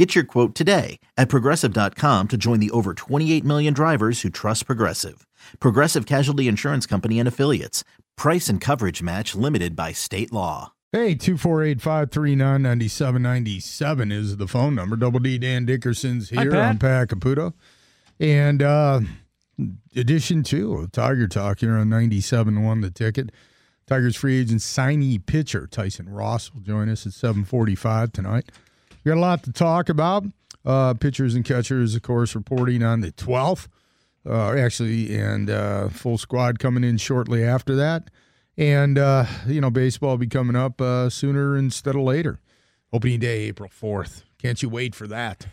Get your quote today at progressive.com to join the over 28 million drivers who trust Progressive. Progressive Casualty Insurance Company and Affiliates. Price and coverage match limited by state law. Hey, 248 539 9797 is the phone number. Double D Dan Dickerson's Hi, here Pat. on Pat Caputo. And uh, edition two of Tiger Talk here on 97.1 the ticket. Tigers free agent signee pitcher Tyson Ross will join us at 745 tonight. Got a lot to talk about. Uh, pitchers and catchers, of course, reporting on the 12th, uh, actually, and uh, full squad coming in shortly after that. And, uh, you know, baseball will be coming up uh, sooner instead of later. Opening day, April 4th. Can't you wait for that?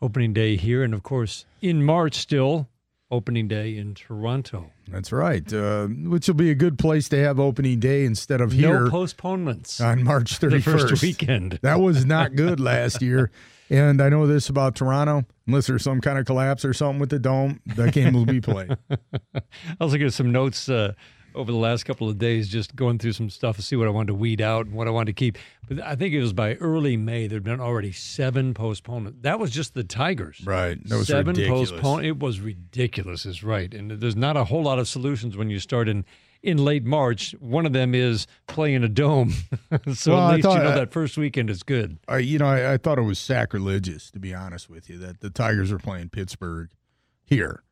Opening day here, and of course, in March still, opening day in Toronto. That's right. Uh, which will be a good place to have opening day instead of here No postponements. on March 31st. the first weekend. That was not good last year. And I know this about Toronto. Unless there's some kind of collapse or something with the dome, that game will be played. I was looking at some notes uh, over the last couple of days, just going through some stuff to see what I wanted to weed out and what I wanted to keep. But I think it was by early May there'd been already seven postponements. That was just the Tigers. Right. That was seven ridiculous. postpone. It was ridiculous, is right. And there's not a whole lot of solutions when you start in in late March. One of them is playing a dome. so Well, at least you thought- know uh, that first weekend is good. I, you know, I, I thought it was sacrilegious, to be honest with you, that the Tigers are playing Pittsburgh here.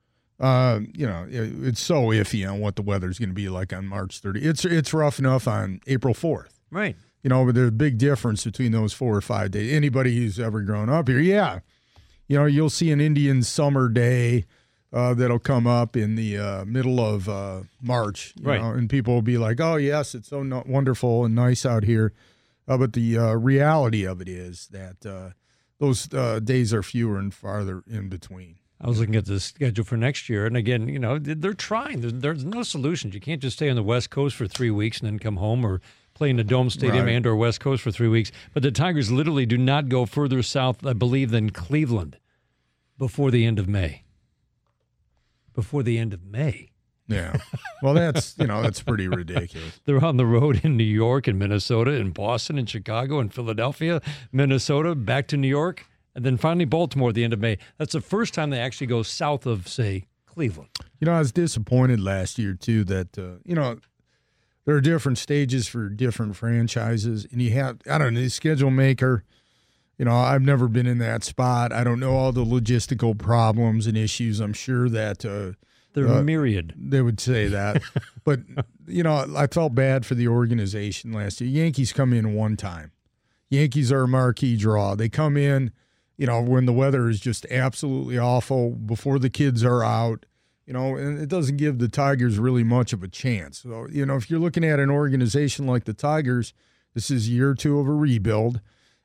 Uh, you know, it, it's so iffy on what the weather's going to be like on March 30. It's it's rough enough on April 4th. Right. You know, but there's a big difference between those four or five days. Anybody who's ever grown up here, yeah, you know, you'll see an Indian summer day uh, that'll come up in the uh, middle of uh, March, you Right. know, and people will be like, "Oh, yes, it's so no- wonderful and nice out here," uh, but the uh, reality of it is that uh, those uh, days are fewer and farther in between. I was looking at the schedule for next year, and again, you know, they're trying. There's, there's no solutions. You can't just stay on the West Coast for three weeks and then come home or play in the Dome Stadium Right. and or West Coast for three weeks. But the Tigers literally do not go further south, I believe, than Cleveland before the end of May. Before the end of May. Yeah, well, that's you know that's pretty ridiculous. They're on the road in New York and Minnesota and Boston and Chicago and Philadelphia, Minnesota, back to New York, and then finally Baltimore at the end of May. That's the first time they actually go south of, say, Cleveland. You know, I was disappointed last year too that uh, you know there are different stages for different franchises, and you have I don't know the schedule maker. You know, I've never been in that spot. I don't know all the logistical problems and issues. I'm sure that uh, They're Uh, myriad. they would say that, but you know, I felt bad for the organization last year. Yankees come in one time. Yankees are a marquee draw. They come in, you know, when the weather is just absolutely awful before the kids are out, you know, and it doesn't give the Tigers really much of a chance. So, you know, if you're looking at an organization like the Tigers, this is year two of a rebuild.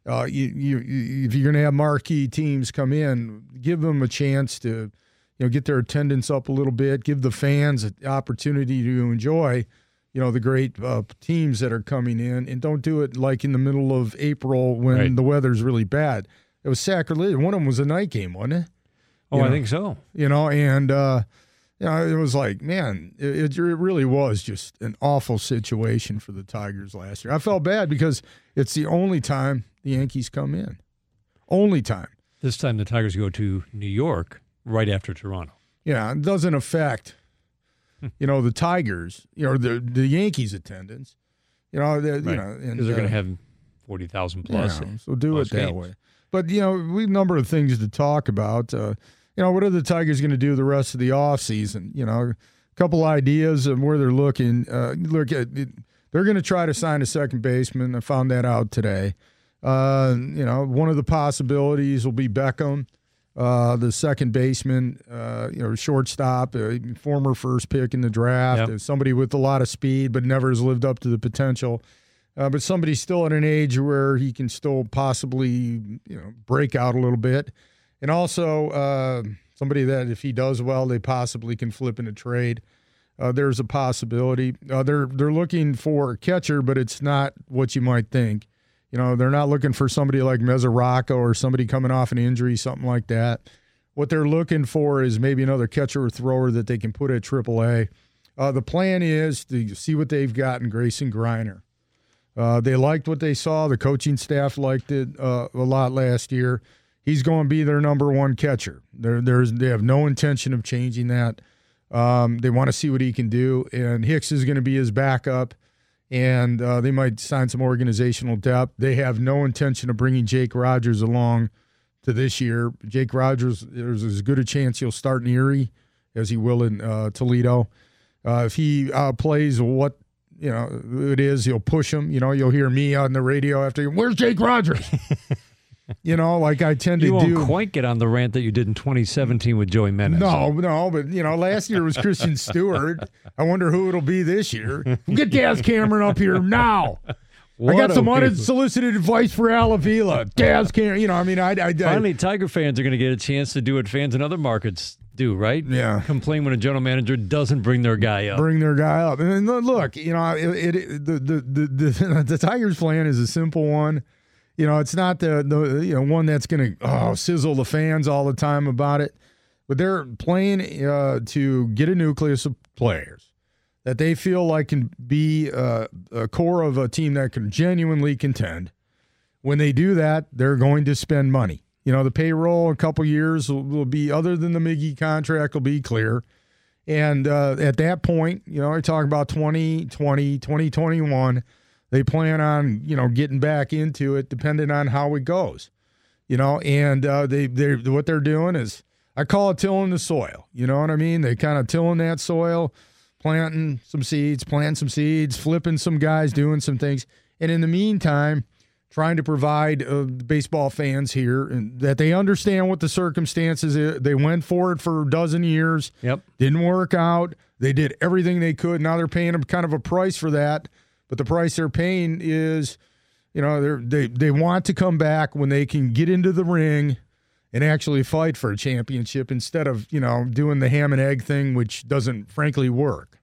Uh, you, you, if you're going to have marquee teams come in, give them a chance to, you know, get their attendance up a little bit, give the fans an opportunity to enjoy, you know, the great uh, teams that are coming in, and don't do it like in the middle of April when Right. the weather's really bad. It was sacrilege. One of them was a night game, wasn't it? Oh, You I know. think so. You know, and uh, you know, it was like, man, it, it really was just an awful situation for the Tigers last year. I felt bad because it's the only time the Yankees come in, only time. This time the Tigers go to New York right after Toronto. Yeah, it doesn't affect, you know, the Tigers, you know, the the Yankees attendance. You know, the, you know, Because they're going to uh, have 40,000 plus. yeah, so do it that games. way. But you know, we have a number of things to talk about. Uh, you know, what are the Tigers going to do the rest of the offseason? You know, a couple ideas of where they're looking. Uh, look at they're going to try to sign a second baseman. I found that out today. Uh, you know, one of the possibilities will be Beckham, uh, the second baseman, uh, you know, shortstop, uh, former first pick in the draft, Yep. uh, somebody with a lot of speed but never has lived up to the potential. Uh, but somebody's still at an age where he can still possibly, you know, break out a little bit, and also uh, somebody that if he does well, they possibly can flip in a trade. uh, there's a possibility. Uh, they're they're looking for a catcher, but it's not what you might think. You know, they're not looking for somebody like Mesoraco or somebody coming off an injury, something like that. What they're looking for is maybe another catcher or thrower that they can put at AAA. Uh, the plan is to see what they've got in Grayson Greiner. Uh, they liked what they saw. The coaching staff liked it uh, a lot last year. He's going to be their number one catcher. There's, they have no intention of changing that. Um, they want to see what he can do, and Hicks is going to be his backup. And uh, they might sign some organizational depth. They have no intention of bringing Jake Rogers along to this year. Jake Rogers, there's as good a chance he'll start in Erie as he will in uh, Toledo. Uh, if he plays what you know it is, You'll push them. You know, you'll hear me on the radio after. you. Where's Jake Rogers? you know, like I tend You to won't do. quite get on the rant that you did in 2017 with Joey Menes. No, no, but you know, last year was Christian Stewart. I wonder who it'll be this year. Get Daz Cameron up here now. I got some unsolicited advice for Al Avila. Daz Cameron, you know, I mean, I, I, I Finally, Tiger fans are going to get a chance to do what fans in other markets do, right? Yeah. Complain when a general manager doesn't bring their guy up. bring their guy up. And look, you know, it, it the, the the the the Tigers plan is a simple one. You know, it's not the the you know one that's going to oh sizzle the fans all the time about it, but they're playing uh, to get a nucleus of players that they feel like can be uh, a core of a team that can genuinely contend. When they do that, they're going to spend money. You know, the payroll a couple years will, will be other than the Miggy contract will be clear. And uh, at that point, you know, I talk about 2020, 2021. They plan on, you know, getting back into it depending on how it goes. You know, and uh, they they what they're doing is I call it tilling the soil. You know what I mean? They kind of tilling that soil, planting some seeds, planting some seeds, flipping some guys, doing some things. And in the meantime, trying to provide uh, baseball fans here and that they understand what the circumstances is. They went for it for a dozen years. Yep. Didn't work out. They did everything they could. Now they're paying them kind of a price for that. But the price they're paying is, you know, they're, they they want to come back when they can get into the ring and actually fight for a championship instead of you know doing the ham and egg thing, which doesn't frankly work.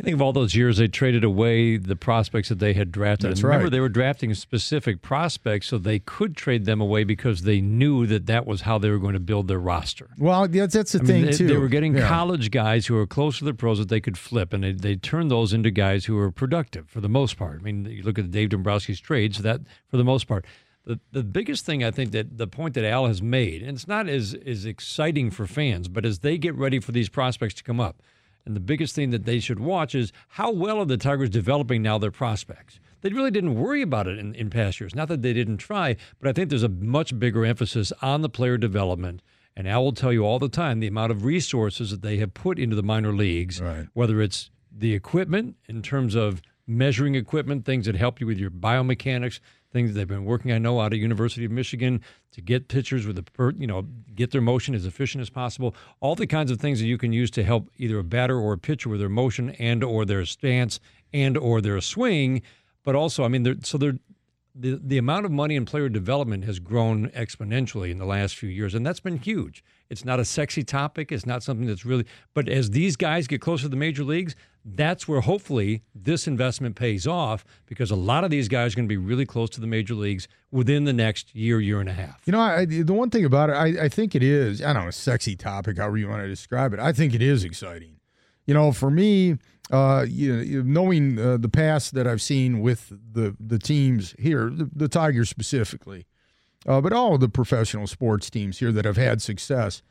I think of all those years they traded away the prospects that they had drafted. That's and remember, right. they were drafting specific prospects so they could trade them away because they knew that that was how they were going to build their roster. Well, that's that's the I mean, thing they, too. they were getting Yeah. college guys who were close to the pros that they could flip, and they, they turned those into guys who were productive for the most part. I mean, you look at Dave Dombrowski's trades, that for the most part. The, the biggest thing I think that the point that Al has made, and it's not as, as exciting for fans, but as they get ready for these prospects to come up, and the biggest thing that they should watch is how well are the Tigers developing now their prospects. They really didn't worry about it in, in past years. Not that they didn't try, but I think there's a much bigger emphasis on the player development. And Al will tell you all the time the amount of resources that they have put into the minor leagues, Right. whether it's the equipment in terms of measuring equipment, things that help you with your biomechanics, things they've been working, I know, out of University of Michigan to get pitchers with the, you know, get their motion as efficient as possible. All the kinds of things that you can use to help either a batter or a pitcher with their motion and or their stance and or their swing. But also, I mean, they're, so they're the the amount of money in player development has grown exponentially in the last few years, and that's been huge. It's not a sexy topic. It's not something that's really. But as these guys get closer to the major leagues, that's where hopefully this investment pays off because a lot of these guys are going to be really close to the major leagues within the next year, year and a half. You know, I, the one thing about it, I, I think it is, I don't know, a sexy topic, however you want to describe it. I think it is exciting. You know, for me, uh, you know, knowing uh, the past that I've seen with the, the teams here, the, the Tigers specifically, uh, but all the professional sports teams here that have had success,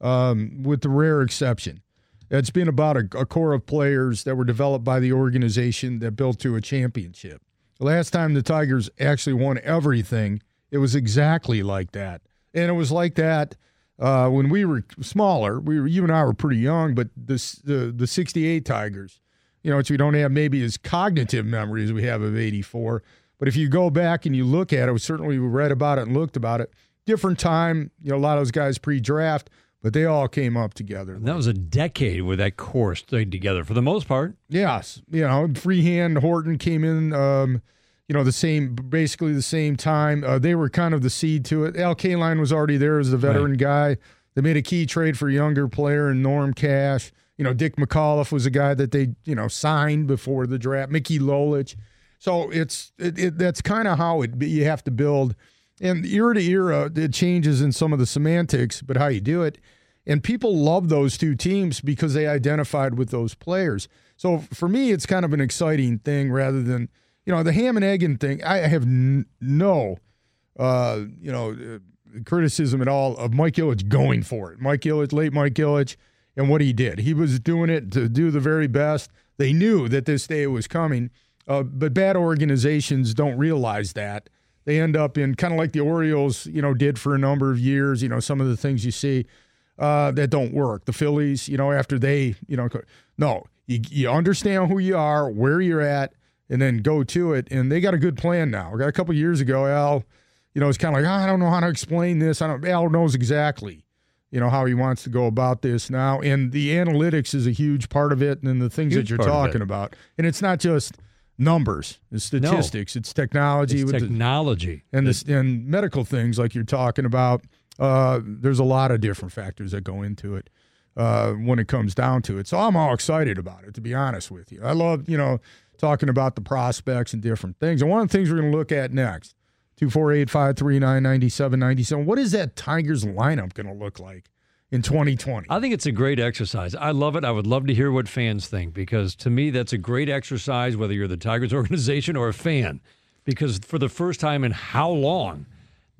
um, with the rare exception. It's been about a, a core of players that were developed by the organization that built to a championship. The last time the Tigers actually won everything, it was exactly like that. And it was like that uh, when we were smaller. We were, you and I were pretty young, but this, the the '68 Tigers, you know, which we don't have maybe as cognitive memory as we have of '84. But if you go back and you look at it, we certainly read about it and looked about it. Different time, you know, a lot of those guys pre-draft, but they all came up together. And that was a decade where that core stayed together for the most part. Yes, you know, Freehan and Horton came in, um, you know, the same, basically the same time. Uh, they were kind of the seed to it. Al Kaline was already there as the veteran guy. They made a key trade for a younger player in Norm Cash. You know, Dick McAuliffe was a guy that they you know signed before the draft. Mickey Lolich. So it's it, it, that's kind of how it you have to build. And era to era, it changes in some of the semantics, but how you do it. And people love those two teams because they identified with those players. So for me, it's kind of an exciting thing rather than you know the ham and egg and thing. I have n- no, uh, you know, uh, criticism at all of Mike Ilitch going for it. Mike Ilitch, late Mike Ilitch, and what he did. He was doing it to do the very best. They knew that this day was coming, uh, but bad organizations don't realize that. They end up in kind of like the Orioles, you know, did for a number of years. You know, some of the things you see uh, that don't work. The Phillies, you know, after they, you know, no, you, you understand who you are, where you're at, and then go to it. And they got a good plan now. got a couple years ago, Al, you know, it's kind of like, oh, I don't know how to explain this. I don't. Al knows exactly, you know, how he wants to go about this now. And the analytics is a huge part of it, and then the things Huge that you're talking about. And it's not just numbers, it's statistics, it's technology, It's with the- technology. and this and medical things like you're talking about. Uh, there's a lot of different factors that go into it uh, when it comes down to it. So I'm all excited about it, to be honest with you. I love you know talking about the prospects and different things. And one of the things we're going to look at next. 248-539-9797. What is that Tigers lineup going to look like in 2020? I think it's a great exercise. I love it. I would love to hear what fans think because to me, that's a great exercise, whether you're the Tigers organization or a fan. Because for the first time in how long,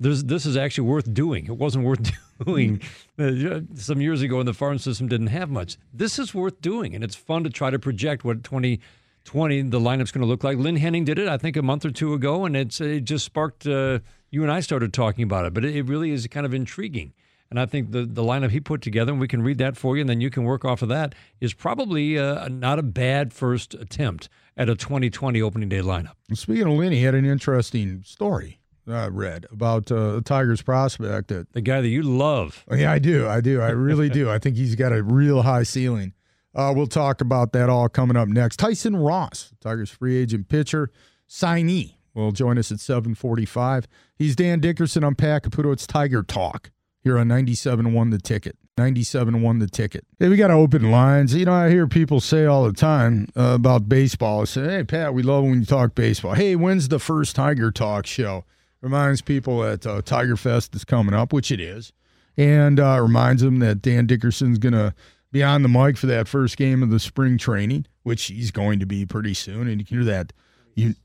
this, is actually worth doing. It wasn't worth doing some years ago when the farm system didn't have much. This is worth doing, and it's fun to try to project what 2020 the lineup's going to look like. Lynn Henning did it, I think, a month or two ago, and it's it just sparked. Uh, you and I started talking about it, but it, it really is kind of intriguing. And I think the, the lineup he put together, and we can read that for you, and then you can work off of that, is probably uh, not a bad first attempt at a 2020 opening day lineup. Speaking of Lenny, he had an interesting story I read about uh, a Tigers prospect that The guy that you love. Oh, Yeah, I do. I do. I really do. I think he's got a real high ceiling. Uh, we'll talk about that all coming up next. Tyson Ross, Tigers free agent pitcher, signee, will join us at 745. He's Dan Dickerson. I'm Pat Caputo. It's Tiger Talk here on 97 won The Ticket. 97 won The Ticket. Hey, we got to open lines. You know, I hear people say all the time uh, about baseball. I say, hey, Pat, we love when you talk baseball. Hey, when's the first Tiger Talk show? Reminds people that uh, Tiger Fest is coming up, which it is and uh, reminds them that Dan Dickerson's going to be on the mic for that first game of the spring training, which he's going to be pretty soon. And you can hear that, you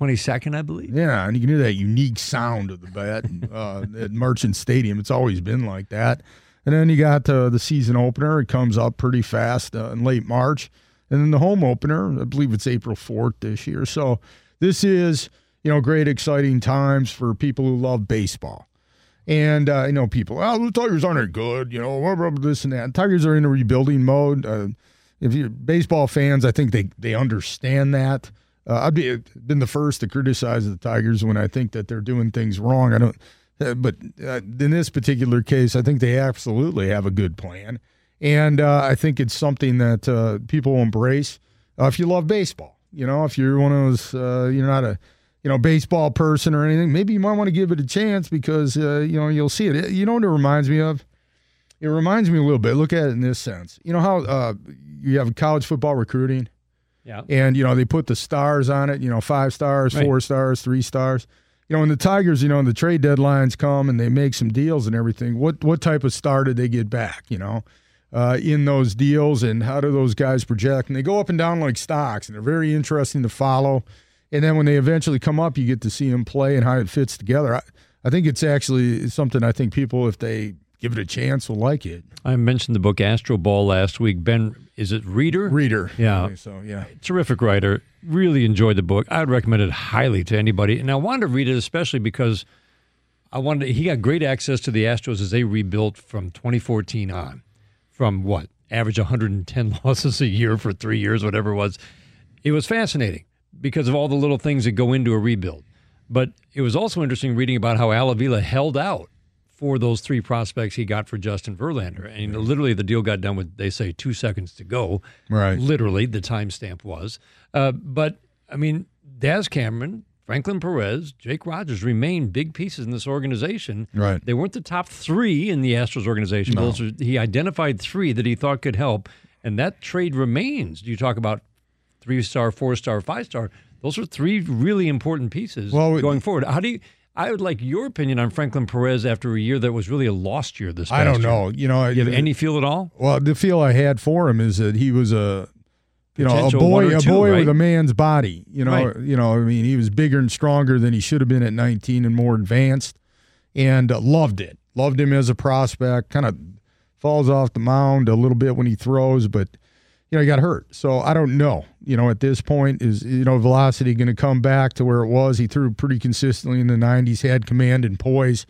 22nd, I believe. yeah, and you can hear that unique sound of the bat uh, at Marchant Stadium. It's always been like that. And then you got uh, the season opener. It comes up pretty fast uh, in late March, and then the home opener. I believe it's April fourth this year. So this is you know great, exciting times for people who love baseball. And uh, you know, people, oh, the Tigers aren't good. You know, blah, blah, blah, this and that. Tigers are in a rebuilding mode. Uh, if you're baseball fans, I think they they understand that. Uh, I've be, been the first to criticize the Tigers when I think that they're doing things wrong. I don't, uh, but uh, in this particular case, I think they absolutely have a good plan, and uh, I think it's something that uh, people embrace uh, if you love baseball. You know, if you're one of those, you're not a you know baseball person or anything, maybe you might want to give it a chance because you know you'll see it. it. You know what it reminds me of? It reminds me a little bit. Look at it in this sense. You know how you have college football recruiting Yeah. and you know they put the stars on it you know five stars Right. four stars three stars you know when the tigers you know the trade deadlines come and they make some deals and everything what what type of star did they get back you know uh, in those deals and how do those guys project and they go up and down like stocks and they're very interesting to follow and then when they eventually come up you get to see them play and how it fits together i, I think it's actually something i think people if they give it a chance We'll like it I mentioned the book Astroball last week. Ben, is it Reiter? Reiter Yeah. so yeah terrific writer. Really enjoyed the book. I would recommend it highly to anybody. And I wanted to read it especially because I wanted he got great access to the Astros as they rebuilt from 2014 on. From what? Average 110 losses a year for 3 years whatever it was. It was fascinating because of all the little things that go into a rebuild. But it was also interesting reading about how Al Avila held out for those three prospects he got for Justin Verlander. And literally the deal got done with they say 2 seconds to go right literally the timestamp was. Uh, but I mean, Daz Cameron, Franklin Perez, Jake Rogers remain big pieces in this organization. Right. They weren't the top three in the Astros organization. Those are, he identified three that he thought could help, and that trade remains. Do you talk about three star, four star, five star. Those are three really important pieces Well, going forward. How do you? I would like your opinion on Franklin Perez after a year that was really a lost year. This I don't year. know. You know, You have any feel at all? Well, the feel I had for him is that he was a, you know, a boy, a two, boy right? with a man's body. You know, Right. you know. I mean, he was bigger and stronger than he should have been at 19 and more advanced, and uh, loved it. Loved him as a prospect. Kind of falls off the mound a little bit when he throws, but you know, he got hurt. So I don't know. You know, at this point, is you know velocity going to come back to where it was? He threw pretty consistently in the 90s, had command and poise.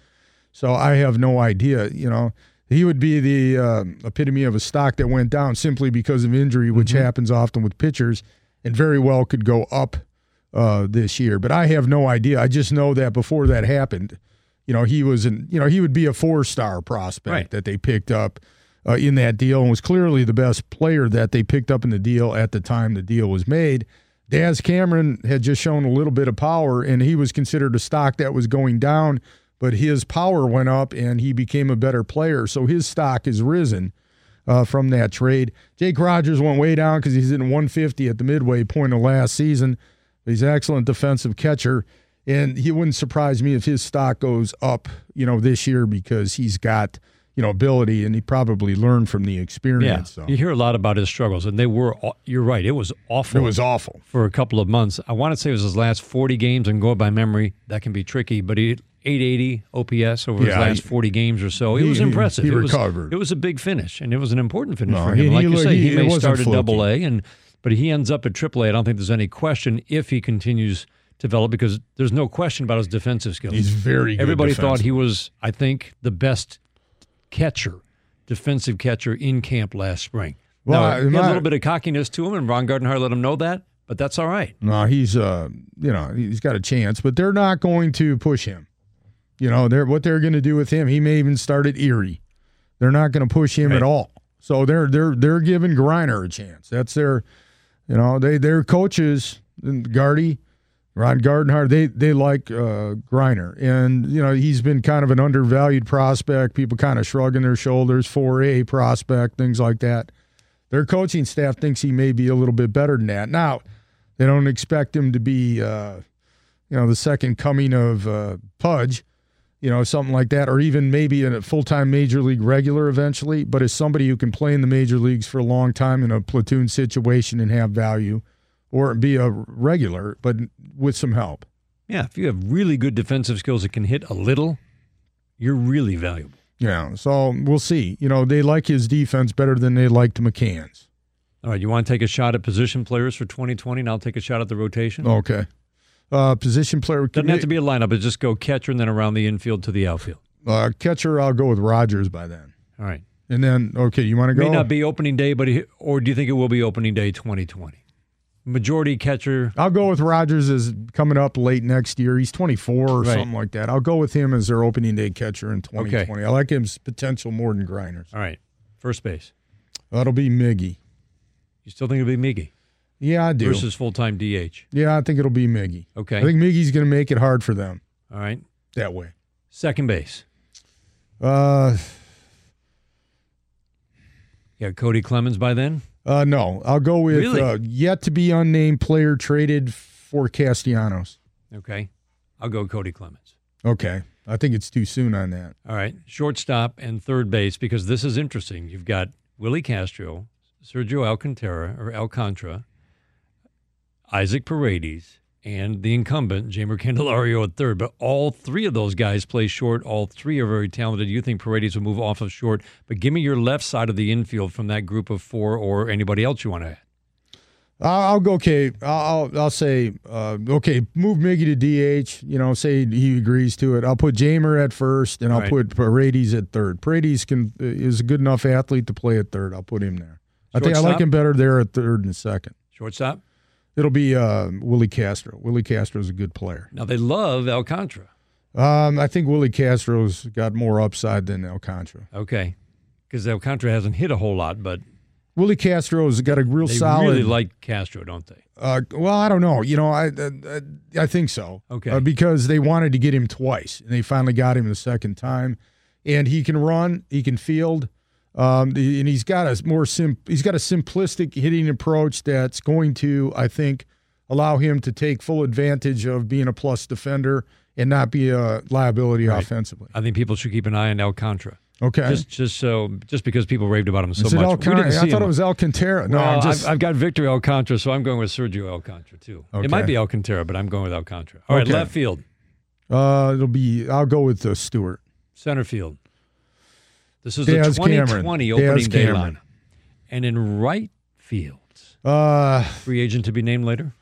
So I have no idea. You know, he would be the uh, epitome of a stock that went down simply because of injury, which happens often with pitchers, and very well could go up uh, this year. But I have no idea. I just know that before that happened, you know, he was an, you know, he would be a four star prospect Right. that they picked up uh, in that deal and was clearly the best player that they picked up in the deal at the time the deal was made. Daz Cameron had just shown a little bit of power, and he was considered a stock that was going down, but his power went up and he became a better player. So his stock has risen uh, from that trade. Jake Rogers went way down because he's in 150 at the midway point of last season. He's an excellent defensive catcher, and he wouldn't surprise me if his stock goes up, you know, this year because he's got, you know, ability and he probably learned from the Yeah, experience. So. you hear a lot about his struggles, and they were. You're right; it was awful. It was awful. for a couple of months. I want to say it was his last 40 games, and go by memory, that can be tricky. But he 880 OPS over his last he- 40 games or so. It he- was impressive. he it was, recovered. It was a big finish, and it was an important finish No, for he- him. Like he you looked- say, he- he, may start at. Double A, and but he ends up at Triple A. I don't think there's any question if he continues to develop because there's no question about his defensive skills. He's very good. Everybody thought he was, I think, the best catcher, defensive catcher in camp last spring. Well, now, I- he had a little bit of cockiness to him, and Ron Gardenhire let him know that, but that's all right. No, he's uh, you know, he's got a chance, but they're not going to push him. You know, they're what they're going to do with him. He may even start at Erie. They're not going to push him Right. at all. So they're they're they're giving Greiner a chance. That's their, you know, they their coaches, and Gardy, Ron Gardenhire. They they like uh, Greiner, and you know he's been kind of an undervalued prospect. People kind of shrugging their shoulders. Four A prospect, things like that. Their coaching staff thinks he may be a little bit better than that. Now, they don't expect him to be, uh, you know, the second coming of uh, Pudge, you know, something like that, or even maybe a full time major league regular eventually. But as somebody who can play in the major leagues for a long time in a platoon situation and have value, or be a regular, but with some help. Yeah, if you have really good defensive skills that can hit a little, you're really valuable. Yeah, so we'll see. You know, they like his defense better than they liked McCann's. All right, you want to take a shot at position players for 2020, and I'll take a shot at the rotation? Okay. Uh, position player. Doesn't have to be a lineup, but just go catcher and then around the infield to the outfield. Uh, catcher, I'll go with Rogers by then. All right. And then, okay, you want to go? May not be opening day, but he, or do you think it will be opening day 2020? Majority catcher. I'll go with Rogers as coming up late next year. He's 24 or Right. something like that. I'll go with him as their opening day catcher in 2020. I like his potential more than Greiner's. All right. First base. That'll be Miggy. You still think it'll be Miggy Yeah, I do. versus full time DH? yeah, I think it'll be Miggy. Okay. I think Miggy's going to make it hard for them All right. that way. Second base. Uh, Yeah, Cody Clemens by then? Uh, no, I'll go with Really? uh, yet to be unnamed player traded for Castellanos. Okay. I'll go Cody Clemens. Okay, I think it's too soon on that. All right. Shortstop and third base, because this is interesting. You've got Willi Castro, Sergio Alcantara or Alcantara, Isaac Paredes, and the incumbent, Jeimer Candelario at third. But all three of those guys play short. All three are very talented. You think Paredes will move off of short, but give me your left side of the infield from that group of four or anybody else you want to add. I'll, go okay. I'll I'll say uh, okay. Move Miggy to DH. You know, say he agrees to it. I'll put Jamer at first, and I'll Right. put Paredes at third. Paredes can is a good enough athlete to play at third. I'll put him there. I think I like him better there at third and second. Shortstop? It'll be uh, Willi Castro. Willi Castro is a good player. Now they love Alcantara. Um, I think Willi Castro's got more upside than Alcantara. Okay. Because Alcantara hasn't hit a whole lot, but Willi Castro's got a real they solid. They really like Castro, don't they? Uh, well, I don't know. You know, I I, I think so. Okay. Uh, because they wanted to get him twice, and they finally got him the second time, and he can run, he can field. Um, and he's got a more sim- he's got a simplistic hitting approach that's going to, I think, allow him to take full advantage of being a plus defender and not be a liability Right. offensively. I think people should keep an eye on Alcantara. Okay. Just, just so, just because people raved about him so much. Alcantara? I thought him. it was Alcantara. No, well, just I've, I've got Victor Alcantara, so I'm going with Sergio Alcantara too. Okay. It might be Alcantara, but I'm going with Alcantara. All right, Okay. left field, uh, it'll be. I'll go with uh, Stewart. center field. This is Daz the 2020 Daz opening day Cameron. line. And in right field, Uh, free agent to be named later.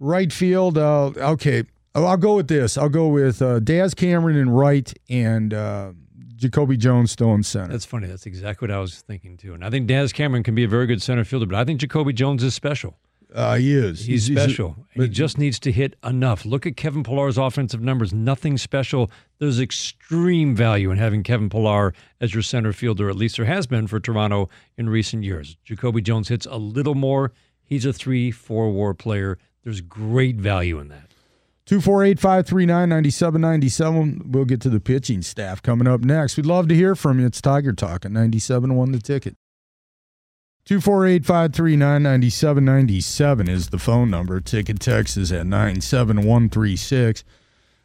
right field. Uh, okay, I'll go with this. I'll go with uh, Daz Cameron in right and uh, Jacoby Jones still in center. That's funny. That's exactly what I was thinking too. And I think Daz Cameron can be a very good center fielder, but I think Jacoby Jones is special. Uh, he is. He's, a- special. he but- just needs to hit enough. Look at Kevin Pillar's offensive numbers. Nothing special. There's extreme value in having Kevin Pillar as your center fielder. At least there has been for Toronto in recent years. Jacoby Jones hits a little more. He's a three, four war player. There's great value in that. 248 539 9797. We'll get to the pitching staff coming up next. We'd love to hear from you. It's Tiger Talk at 97 won the ticket. 248 539 9797 is the phone number. Ticket text is at 97136.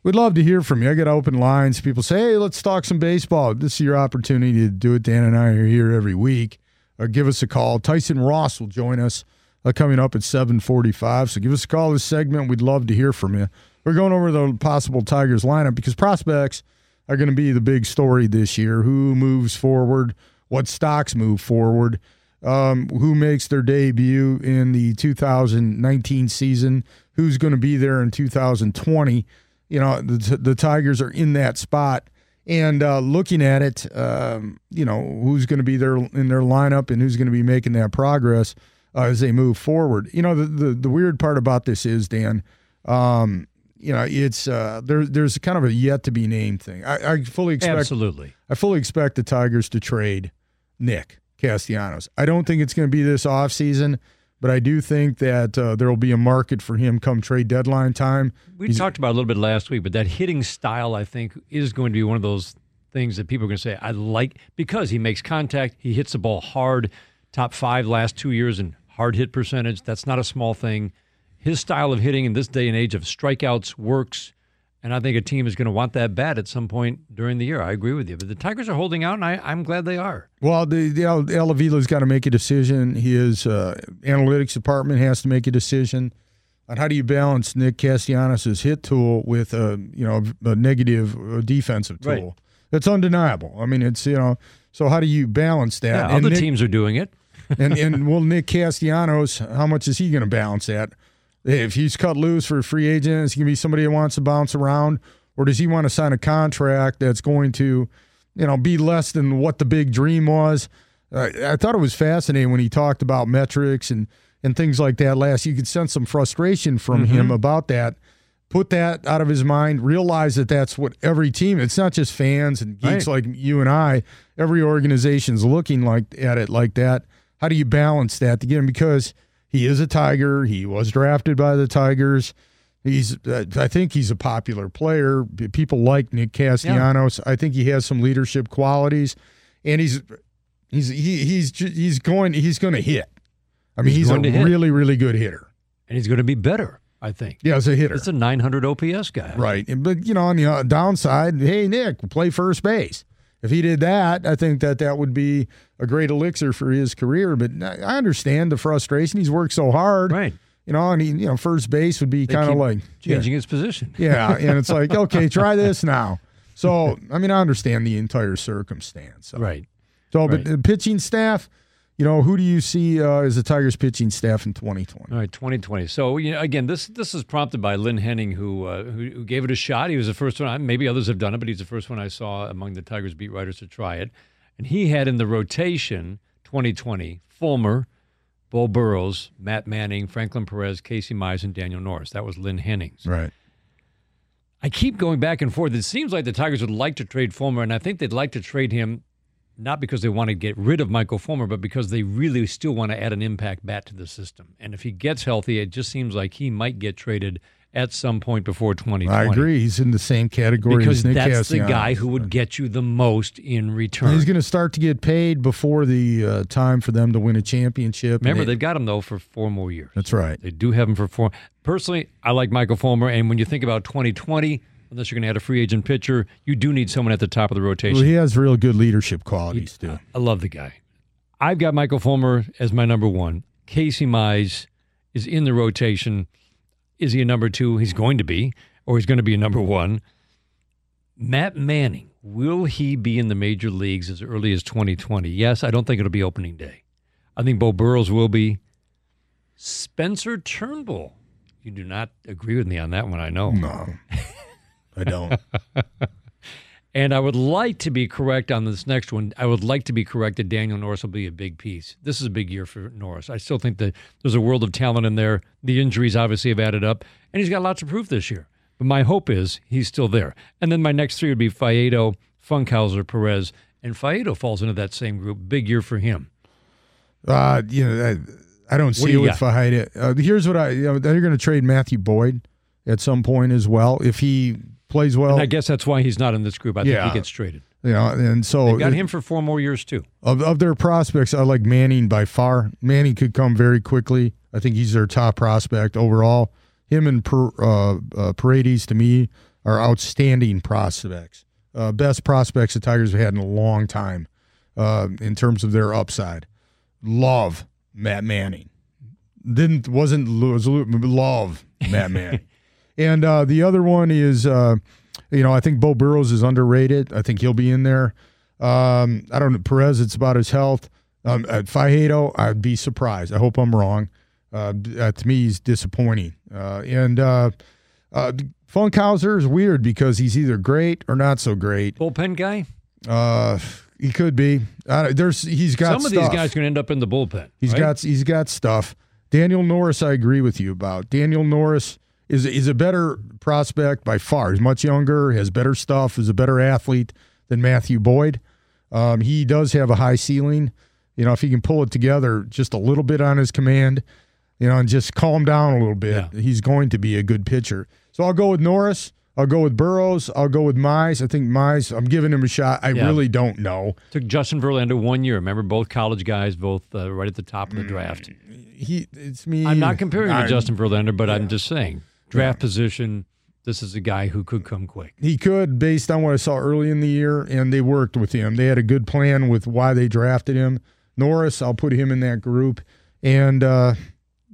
We'd love to hear from you. I got open lines. People say, hey, let's talk some baseball. This is your opportunity to do it. Dan and I are here every week. Uh, give us a call. Tyson Ross will join us uh, coming up at 745. So give us a call this segment. We'd love to hear from you. We're going over the possible Tigers lineup because prospects are going to be the big story this year. Who moves forward? What stocks move forward? Um, who makes their debut in the 2019 season? Who's going to be there in 2020? You know, the, the Tigers are in that spot. And uh, looking at it, um, you know, who's going to be there in their lineup and who's going to be making that progress uh, as they move forward. You know, the, the, the weird part about this is, Dan, um, you know, it's uh, there, there's kind of a yet to be named thing. I, I fully expect Absolutely. I fully expect the Tigers to trade Nick Castellanos. I don't think it's going to be this offseason, but I do think that uh, there will be a market for him come trade deadline time. We He's- talked about a little bit last week, but that hitting style, I think, is going to be one of those things that people are going to say, I like, because he makes contact, he hits the ball hard, top five last two years in hard hit percentage. That's not a small thing. His style of hitting in this day and age of strikeouts works. And I think a team is going to want that bat at some point during the year. I agree with you. But the Tigers are holding out, and I, I'm glad they are. Well, the, the El, Al Avila's got to make a decision. His uh, analytics department has to make a decision on how do you balance Nick Castellanos' hit tool with a you know a negative uh, defensive tool. Right. That's undeniable. I mean, it's you know. So how do you balance that? Yeah, And other Nick- teams are doing it. and and will Nick Castellanos, how much is he going to balance that? If he's cut loose for a free agent, is he going to be somebody that wants to bounce around, or does he want to sign a contract that's going to, you know, be less than what the big dream was? Uh, I thought it was fascinating when he talked about metrics and and things like that last. You could sense some frustration from him about that. Put that out of his mind. Realize that that's what every team. It's not just fans and geeks Right. like you and I. Every organization's looking like at it like that. How do you balance that to get him? Because he is a Tiger. He was drafted by the Tigers. He's, I think he's a popular player. People like Nick Castellanos. I think he has some leadership qualities, and he's, he's, he, he's, he's going, he's going to hit. I mean, He's he's, a really, really good hitter. And he's going to be better, I think. Yeah, as a hitter. It's a 900 OPS guy. Right. But, you know, on the uh, downside, hey, Nick, play first base. If he did that, I think that that would be a great elixir for his career. But I understand the frustration. He's worked so hard. Right. You know, and he, you know, first base would be kind of like changing his position. Yeah. yeah. And it's like, okay, try this now. So, I mean, I understand the entire circumstance. So, Right. so right. but the pitching staff, you know, who do you see uh, as the Tigers pitching staff in 2020? All right, 2020. So you know, again, this this is prompted by Lynn Henning, who, uh, who who gave it a shot. He was the first one. Maybe others have done it, but he's the first one I saw among the Tigers beat writers to try it. And he had in the rotation 2020 Fulmer, Beau Burrows, Matt Manning, Franklin Perez, Casey Mize, and Daniel Norris. That was Lynn Henning's. Right. I keep going back and forth. It seems like the Tigers would like to trade Fulmer, and I think they'd like to trade him not because they want to get rid of Michael Fulmer, but because they really still want to add an impact bat to the system. And if he gets healthy, it just seems like he might get traded at some point before 2020. I agree. He's in the same category Because as Nick that's the guy who would get you the most in return. He's going to start to get paid before the uh, time for them to win a championship. Remember, they- they've got him though for four more years. that's right. They do have him for four. Personally, I like Michael Fulmer, and when you think about 2020, unless you're going to add a free agent pitcher, you do need someone at the top of the rotation. Well, he has real good leadership qualities too. I love the guy. I've got Michael Fulmer as my number one. Casey Mize is in the rotation. Is he a number two? He's going to be, or he's going to be a number one. Matt Manning, will he be in the major leagues as early as 2020? Yes, I don't think it'll be opening day. I think Beau Burrows will be. Spencer Turnbull. You do not agree with me on that one, I know. No, I don't. And I would like to be correct on this next one. I would like to be correct that Daniel Norris will be a big piece. This is a big year for Norris. I still think that there's a world of talent in there. The injuries obviously have added up, and he's got lots of proof this year. But my hope is he's still there. And then my next three would be Faedo, Funkhouser, Perez, and Faedo falls into that same group. Big year for him. Uh, you know, I, I don't see you it with Fajita. Uh, here's what I. You know, they're going to trade Matthew Boyd at some point as well if he plays well. And I guess that's why he's not in this group. I think Yeah. he gets traded. you know, and so They've got him for four more years too. of of their prospects, I like Manning by far. Manning could come very quickly. I think he's their top prospect overall. Him and per, uh, uh, Paredes to me are outstanding prospects. Uh, best prospects the Tigers have had in a long time uh, in terms of their upside. Love Matt Manning. Didn't wasn't was love Matt Manning. And uh, the other one is, uh, you know, I think Beau Burrows is underrated. I think he'll be in there. Um, I don't know Perez. It's about his health. Um, at Fajedo, I'd be surprised. I hope I'm wrong. Uh, uh, to me, he's disappointing. Uh, and uh, uh, Funkhouser is weird because he's either great or not so great. Bullpen guy. Uh, he could be. Uh, there's he's got Some of stuff. these guys are going to end up in the bullpen. He's right? got he's got stuff. Daniel Norris, I agree with you about. Daniel Norris is is a better prospect by far. He's much younger, has better stuff, is a better athlete than Matthew Boyd. Um, he does have a high ceiling. You know, if he can pull it together just a little bit on his command, you know, and just calm down a little bit, Yeah. he's going to be a good pitcher. So I'll go with Norris. I'll go with Burrows. I'll go with Mize. I think Mize. I'm giving him a shot. I Yeah. really don't know. Took Justin Verlander one year. Remember, both college guys, both uh, right at the top of the draft. He, it's me. I'm not comparing to Justin Verlander, but I'm just saying draft position. This is a guy who could come quick. He could, based on what I saw early in the year, and they worked with him. They had a good plan with why they drafted him. Norris, I'll put him in that group, and uh,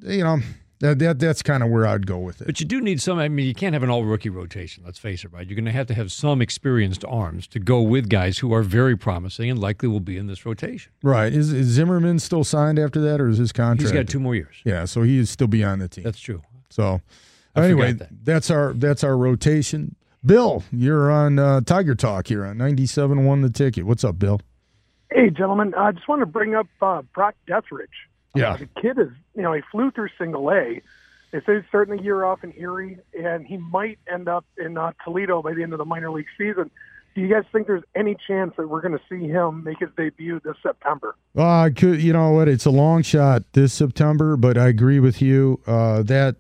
you know that, that that's kind of where I'd go with it. But you do need some. I mean, you can't have an all rookie rotation. Let's face it, right? You're going to have to have some experienced arms to go with guys who are very promising and likely will be in this rotation. Right? Is, is Zimmermann still signed after that, or is his contract? He's got two more years. Yeah, so he is still be on the team. That's true. So anyway, that. that's our that's our rotation. Bill, you're on uh, Tiger Talk here on 97 won the ticket. What's up, Bill? Hey, gentlemen, I just want to bring up uh, Brock Deatherage. Yeah. Uh, the kid is, you know, he flew through single A. They say he's starting the year off in Erie, and he might end up in uh, Toledo by the end of the minor league season. Do you guys think there's any chance that we're going to see him make his debut this September? Uh, I could, you know what? It's a long shot this September, but I agree with you uh, that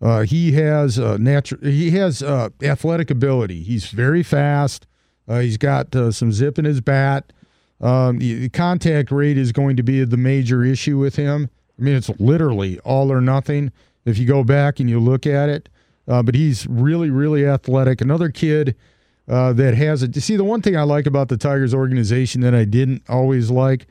uh, he has uh, natural. He has uh, athletic ability. He's very fast. Uh, he's got uh, some zip in his bat. Um, the, contact rate is going to be the major issue with him. I mean, it's literally all or nothing if you go back and you look at it. Uh, but he's really, really athletic. Another kid that has it. You see, the one thing I like about the Tigers organization that I didn't always like,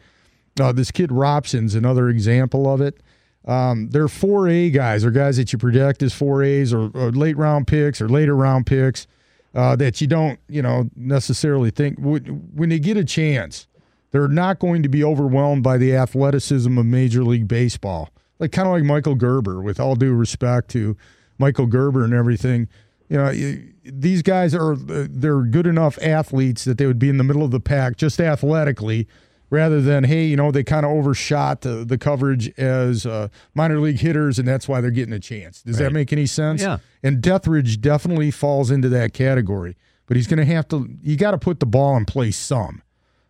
this kid Robson's another example of it. Um, they're 4A guys, or guys that you project as 4As or, or late round picks or later round picks uh, that you don't, you know, necessarily think when when they get a chance, they're not going to be overwhelmed by the athleticism of Major League Baseball. Like kind of like Michael Gerber, with all due respect to Michael Gerber and everything. You know, these guys are they're good enough athletes that they would be in the middle of the pack just athletically, rather than hey, you know, they kind of overshot the, the coverage as uh, minor league hitters, and that's why they're getting a chance. Does that make any sense? Yeah. And Deatherage definitely falls into that category, but he's going to have to. You got to put the ball in place some.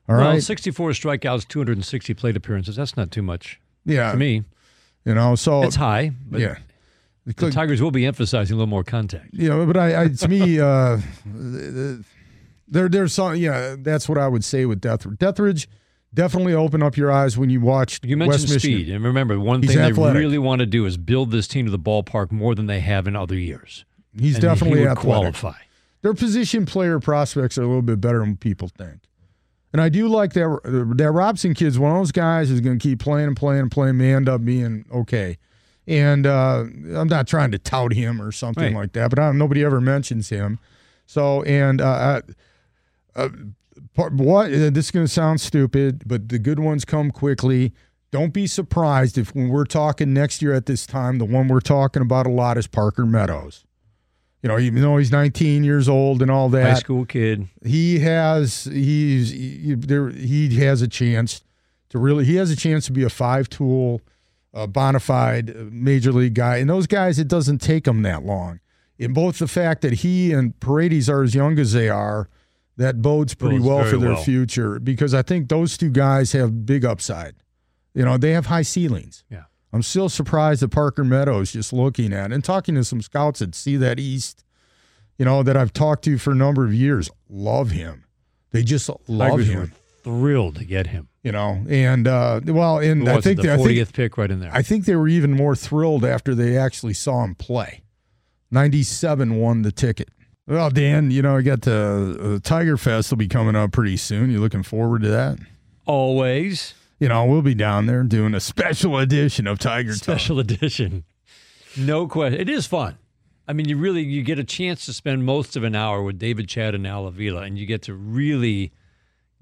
All right. well, 64 strikeouts, 260 plate appearances. That's not too much yeah. to me. You know. So It's high, but yeah. The Tigers will be emphasizing a little more contact. Yeah, but I, I to me, uh, there there's some. Yeah, that's what I would say with Deatherage. Deatherage definitely open up your eyes when you watch. You mentioned West speed, Michigan. and remember, one He's thing athletic. they really want to do is build this team to the ballpark more than they have in other years. He's And definitely he qualify. Their position player prospects are a little bit better than people think. And I do like that. That Robson kid's one of those guys who's going to keep playing and playing and playing. May end up being okay. And uh, I'm not trying to tout him or something Right. like that, but I, nobody ever mentions him. So, and uh, uh, part, what uh, this is going to sound stupid, but the good ones come quickly. Don't be surprised if when we're talking next year at this time, the one we're talking about a lot is Parker Meadows. You know, even though he's 19 years old and all that, High school kid. he has he's he, there he has a chance to really he has a chance to be a five tool uh, bona fide uh, major league guy and those guys it doesn't take them that long in both the fact that he and Paredes are as young as they are that bodes pretty Bodes well for their well. future because I think those two guys have big upside you know they have high ceilings Yeah. I'm still surprised that Parker Meadows just looking at and talking to some scouts that see that East, you know, that I've talked to for a number of years, love him. They just love Tigers him, were thrilled to get him. you know. And uh, well, and I think they, the I think fortieth pick right in there. I think they were even more thrilled after they actually saw him play. 97 won the ticket. Well, Dan, you know, I got the uh, Tiger Fest will be coming up pretty soon. You looking forward to that? Always You know, we'll be down there doing a special edition of Tiger Talk. special edition. No question. It is fun. I mean, you really you get a chance to spend most of an hour with David Chadd and Al Avila, and you get to really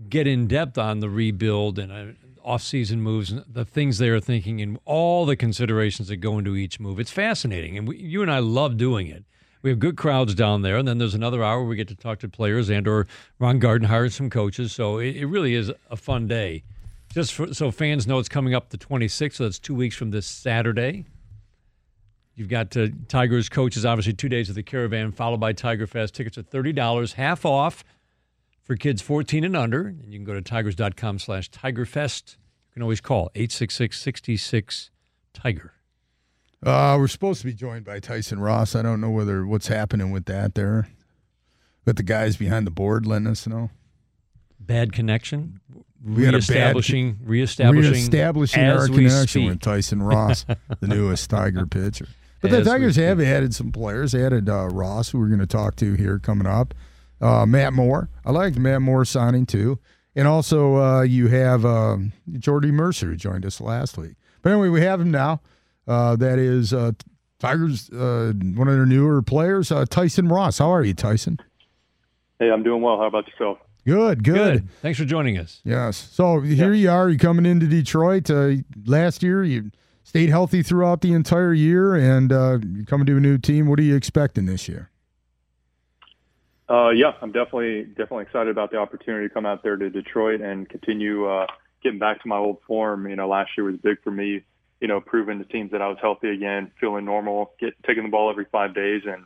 get in depth on the rebuild and uh, off-season moves and the things they are thinking and all the considerations that go into each move. It's fascinating, and we, you and I love doing it. We have good crowds down there, and then there's another hour we get to talk to players and or Ron Gardenhire some coaches, so it, it really is a fun day. Just for, so fans know, it's coming up the 26th, so that's two weeks from this Saturday. You've got uh, Tigers coaches, obviously, two days of the caravan, followed by Tiger Fest. Tickets are $30, half off for kids 14 and under. And you can go to tigers.com slash tigerfest. You can always call 866-66-TIGER. Uh, we're supposed to be joined by Tyson Ross. I don't know whether what's happening with that there. But the guys behind the board letting us know. Bad connection. We had a bad- Reestablishing, reestablishing, Reestablishing as our connection speak. with Tyson Ross, the newest Tiger pitcher. But the As we Tigers have added some players. They added uh, Ross, who we're going to talk to here coming up. Uh, Matt Moore. I liked Matt Moore signing too. And also, uh, you have uh, Jordy Mercer, who joined us last week. But anyway, we have him now. Uh, that is uh, Tigers, uh, one of their newer players, uh, Tyson Ross. How are you, Tyson? Hey, I'm doing well. How about yourself? Good, good. Good. Thanks for joining us. Yes. So here you are. You're coming into Detroit. Uh, last year, you stayed healthy throughout the entire year, and uh, you're coming to a new team. What are you expecting this year? Uh, yeah, I'm definitely definitely excited about the opportunity to come out there to Detroit and continue uh, getting back to my old form. You know, last year was big for me. You know, proving to teams that I was healthy again, feeling normal, get taking the ball every five days, and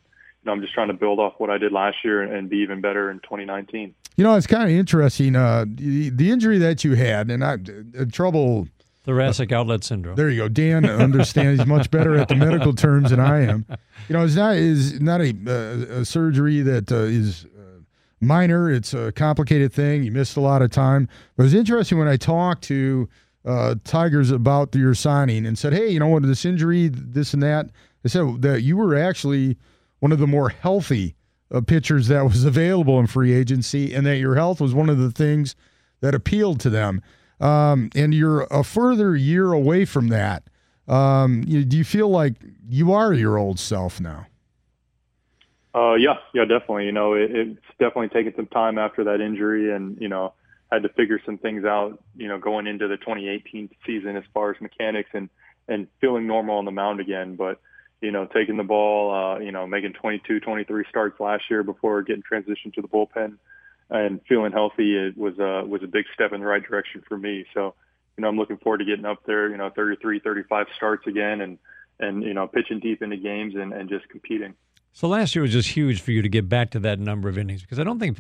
you know, I'm just trying to build off what I did last year and, and be even better in 2019. You know, it's kind of interesting. Uh, the, the injury that you had, and I uh, trouble. Thoracic outlet syndrome. There you go. Dan understands he's much better at the medical terms than I am. You know, it's not is not a, uh, a surgery that uh, is uh, minor. It's a complicated thing. You missed a lot of time. But it was interesting when I talked to uh, Tigers about your signing and said, "Hey, you know what? This injury, this and that." They said that you were actually one of the more healthy uh, pitchers that was available in free agency, and that your health was one of the things that appealed to them. Um, and you're a further year away from that. Um, you, do you feel like you are your old self now? Uh, yeah, yeah, definitely. You know, it, it's definitely taken some time after that injury, and you know, had to figure some things out. You know, going into the 2018 season as far as mechanics and and feeling normal on the mound again. But you know, taking the ball, uh, you know, making 22, 23 starts last year before getting transitioned to the bullpen, and feeling healthy, it was uh, was a big step in the right direction for me. So, you know, I'm looking forward to getting up there. You know, 33, 35 starts again, and and you know, pitching deep into games and and just competing. So last year was just huge for you to get back to that number of innings because I don't think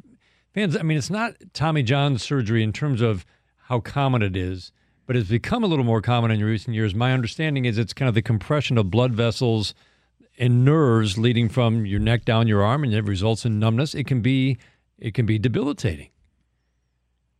fans. I mean, it's not Tommy John surgery in terms of how common it is, but it's become a little more common in recent years. My understanding is it's kind of the compression of blood vessels and nerves leading from your neck down your arm, and it results in numbness. It can be it can be debilitating.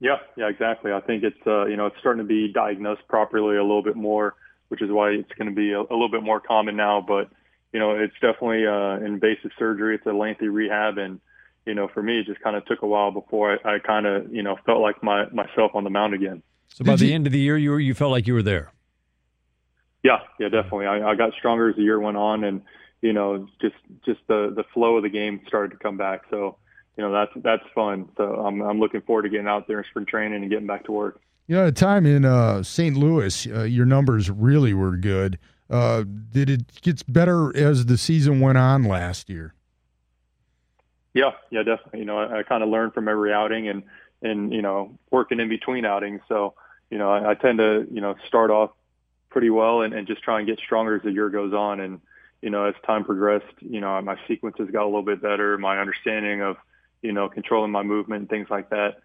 Yeah, yeah, exactly. I think it's uh, you know it's starting to be diagnosed properly a little bit more, which is why it's going to be a, a little bit more common now. But you know, it's definitely uh, invasive surgery. It's a lengthy rehab, and you know, for me, it just kind of took a while before I, I kind of you know felt like my myself on the mound again. So by Did the you, end of the year, you were, you felt like you were there. Yeah, yeah, definitely. I, I got stronger as the year went on, and you know, just just the the flow of the game started to come back. So you know that's that's fun. So I'm I'm looking forward to getting out there in spring training and getting back to work. You know, at a time in uh, St. Louis, uh, your numbers really were good. Uh, did it get better as the season went on last year? Yeah, yeah, definitely. You know, I, I kind of learned from every outing and and you know working in between outings. So you know, I, I tend to you know start off pretty well and, and just try and get stronger as the year goes on. And you know, as time progressed, you know, my sequences got a little bit better. My understanding of you know, controlling my movement and things like that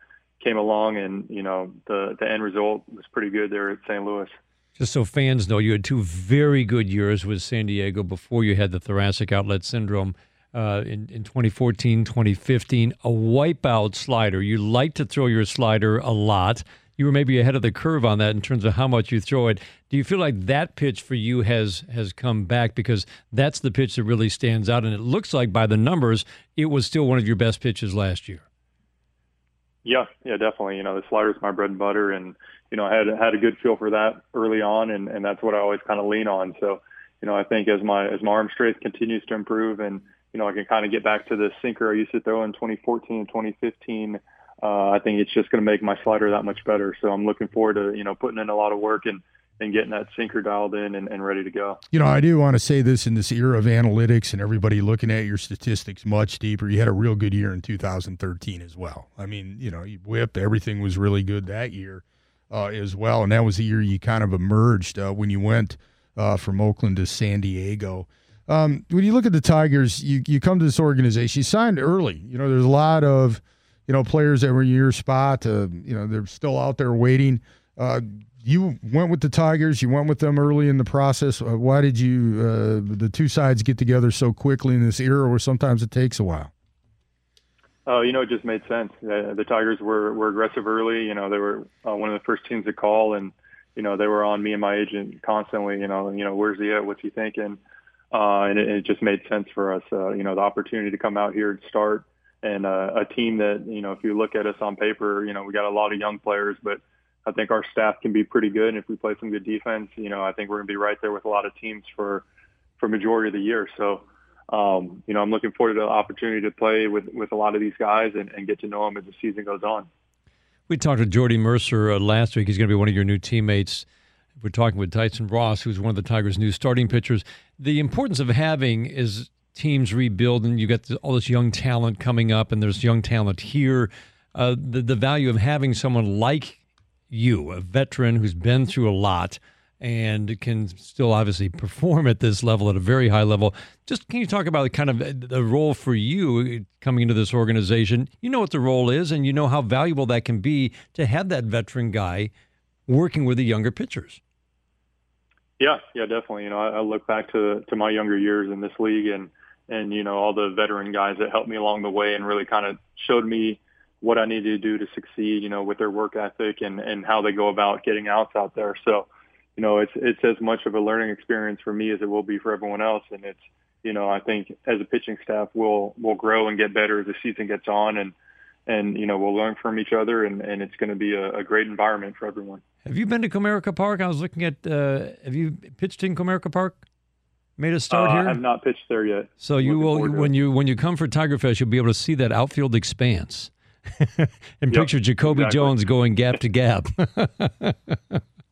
came along and, you know, the, the end result was pretty good there at St. Louis. Just so fans know, you had two very good years with San Diego before you had the thoracic outlet syndrome. Uh, in, in 2014, 2015, a wipeout slider. You like to throw your slider a lot you were maybe ahead of the curve on that in terms of how much you throw it. Do you feel like that pitch for you has has come back because that's the pitch that really stands out, and it looks like by the numbers it was still one of your best pitches last year. Yeah, yeah, definitely. You know, the slider is my bread and butter, and you know, I had had a good feel for that early on, and and that's what I always kind of lean on. So, you know, I think as my as my arm strength continues to improve, and you know, I can kind of get back to the sinker I used to throw in 2014 and 2015 uh, I think it's just going to make my slider that much better. So I'm looking forward to you know putting in a lot of work and and getting that sinker dialed in and, and ready to go. You know, I do want to say this in this era of analytics and everybody looking at your statistics much deeper. You had a real good year in 2013 as well. I mean, you know, you whip everything was really good that year uh, as well, and that was the year you kind of emerged uh, when you went uh, from Oakland to San Diego. Um, when you look at the Tigers, you you come to this organization. You signed early. You know, there's a lot of you know, players that were in your spot. Uh, you know, they're still out there waiting. Uh, you went with the Tigers. You went with them early in the process. Uh, why did you, uh, the two sides, get together so quickly in this era where sometimes it takes a while? Oh, you know, it just made sense. Uh, the Tigers were were aggressive early. You know, they were uh, one of the first teams to call, and you know, they were on me and my agent constantly. You know, you know, where's he at? What's he thinking? Uh, and it, it just made sense for us. Uh, you know, the opportunity to come out here and start and uh, a team that you know if you look at us on paper, you know we got a lot of young players, but I think our staff can be pretty good. And if we play some good defense, you know I think we're going to be right there with a lot of teams for for majority of the year. So. Um, you know, I'm looking forward to the opportunity to play with, with a lot of these guys and, and get to know them as the season goes on. We talked to Jordy Mercer uh, last week. He's going to be one of your new teammates. We're talking with Tyson Ross, who's one of the Tigers' new starting pitchers. The importance of having is teams rebuilding. You got all this young talent coming up, and there's young talent here. Uh, the the value of having someone like you, a veteran who's been through a lot and can still obviously perform at this level at a very high level. Just can you talk about the kind of the role for you coming into this organization? You know what the role is, and you know how valuable that can be to have that veteran guy working with the younger pitchers. Yeah, yeah, definitely. You know, I, I look back to to my younger years in this league, and and you know all the veteran guys that helped me along the way and really kind of showed me what I needed to do to succeed, you know, with their work ethic and and how they go about getting outs out there. So, you know, it's it's as much of a learning experience for me as it will be for everyone else and it's you know, I think as a pitching staff we'll we'll grow and get better as the season gets on and and you know, we'll learn from each other and and it's going to be a, a great environment for everyone. Have you been to Comerica Park? I was looking at uh have you pitched in Comerica Park? made a start uh, here? I have not pitched there yet. So you will when you when you come for Tiger Fest, you'll be able to see that outfield expanse and yep, picture Jacoby exactly. Jones going gap to gap.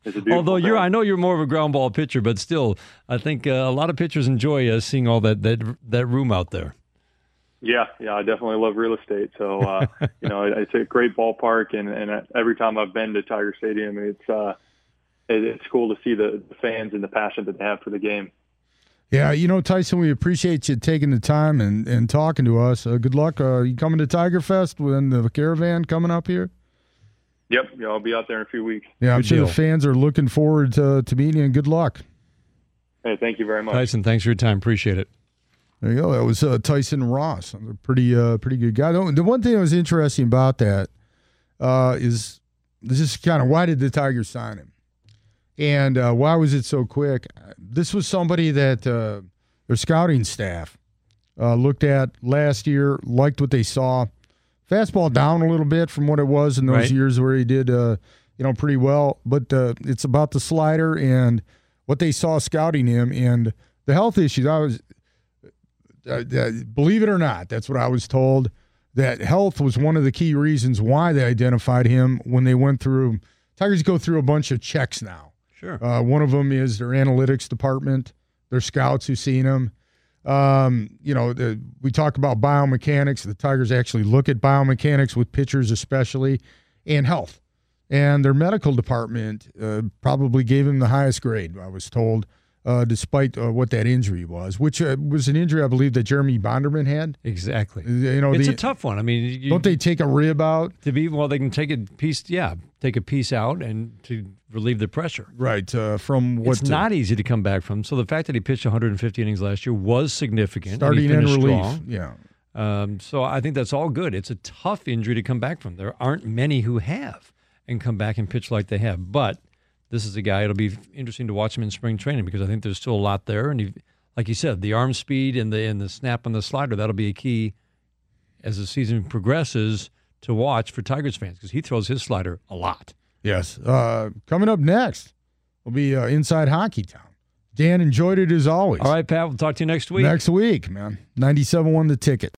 Although you're, I know you're more of a ground ball pitcher, but still, I think uh, a lot of pitchers enjoy uh, seeing all that that that room out there. Yeah, yeah, I definitely love real estate. So uh, you know, it's a great ballpark, and and every time I've been to Tiger Stadium, it's uh, it's cool to see the fans and the passion that they have for the game. Yeah, you know, Tyson, we appreciate you taking the time and, and talking to us. Uh, good luck. Uh, you coming to Tiger Fest when the caravan coming up here? Yep, yeah, I'll be out there in a few weeks. Yeah, I'm good sure deal. the fans are looking forward to, to meeting you, and good luck. Hey, thank you very much. Tyson, thanks for your time. Appreciate it. There you go. That was uh, Tyson Ross, a pretty uh, pretty good guy. The, one thing that was interesting about that uh, is this is kind of why did the Tigers sign him, and uh, why was it so quick? This was somebody that uh, their scouting staff uh, looked at last year, liked what they saw. Fastball down a little bit from what it was in those Right. years where he did, uh, you know, pretty well. But uh, it's about the slider and what they saw scouting him and the health issues. I was uh, uh, believe it or not, that's what I was told. That health was one of the key reasons why they identified him when they went through. Tigers go through a bunch of checks now. Sure. Uh, one of them is their analytics department, their scouts who've seen him. Um, you know, the, we talk about biomechanics. The Tigers actually look at biomechanics with pitchers, especially, and health. And their medical department uh, probably gave him the highest grade, I was told, uh, despite uh, what that injury was, which uh, was an injury I believe that Jeremy Bonderman had. exactly. You know, It's the, a tough one. I mean, you, don't they take a rib out? to be well, they can take a piece. Yeah, take a piece out and to relieve the pressure. Right, uh, from what it's not easy to come back from. So the fact that he pitched 150 innings last year was significant. starting he and relief. strong. Yeah. Um, so I think that's all good. It's a tough injury to come back from. There aren't many who have and come back and pitch like they have. But this is a guy. It'll be interesting to watch him in spring training because I think there's still a lot there. And he, like you said, the arm speed and the and the snap on the slider that'll be a key as the season progresses to watch for Tigers fans because he throws his slider a lot. Yes. Uh, coming up next will be uh, Inside Hockey Town. Dan enjoyed it as always. All right, Pat. We'll talk to you next week. Next week, man. 97 won the ticket.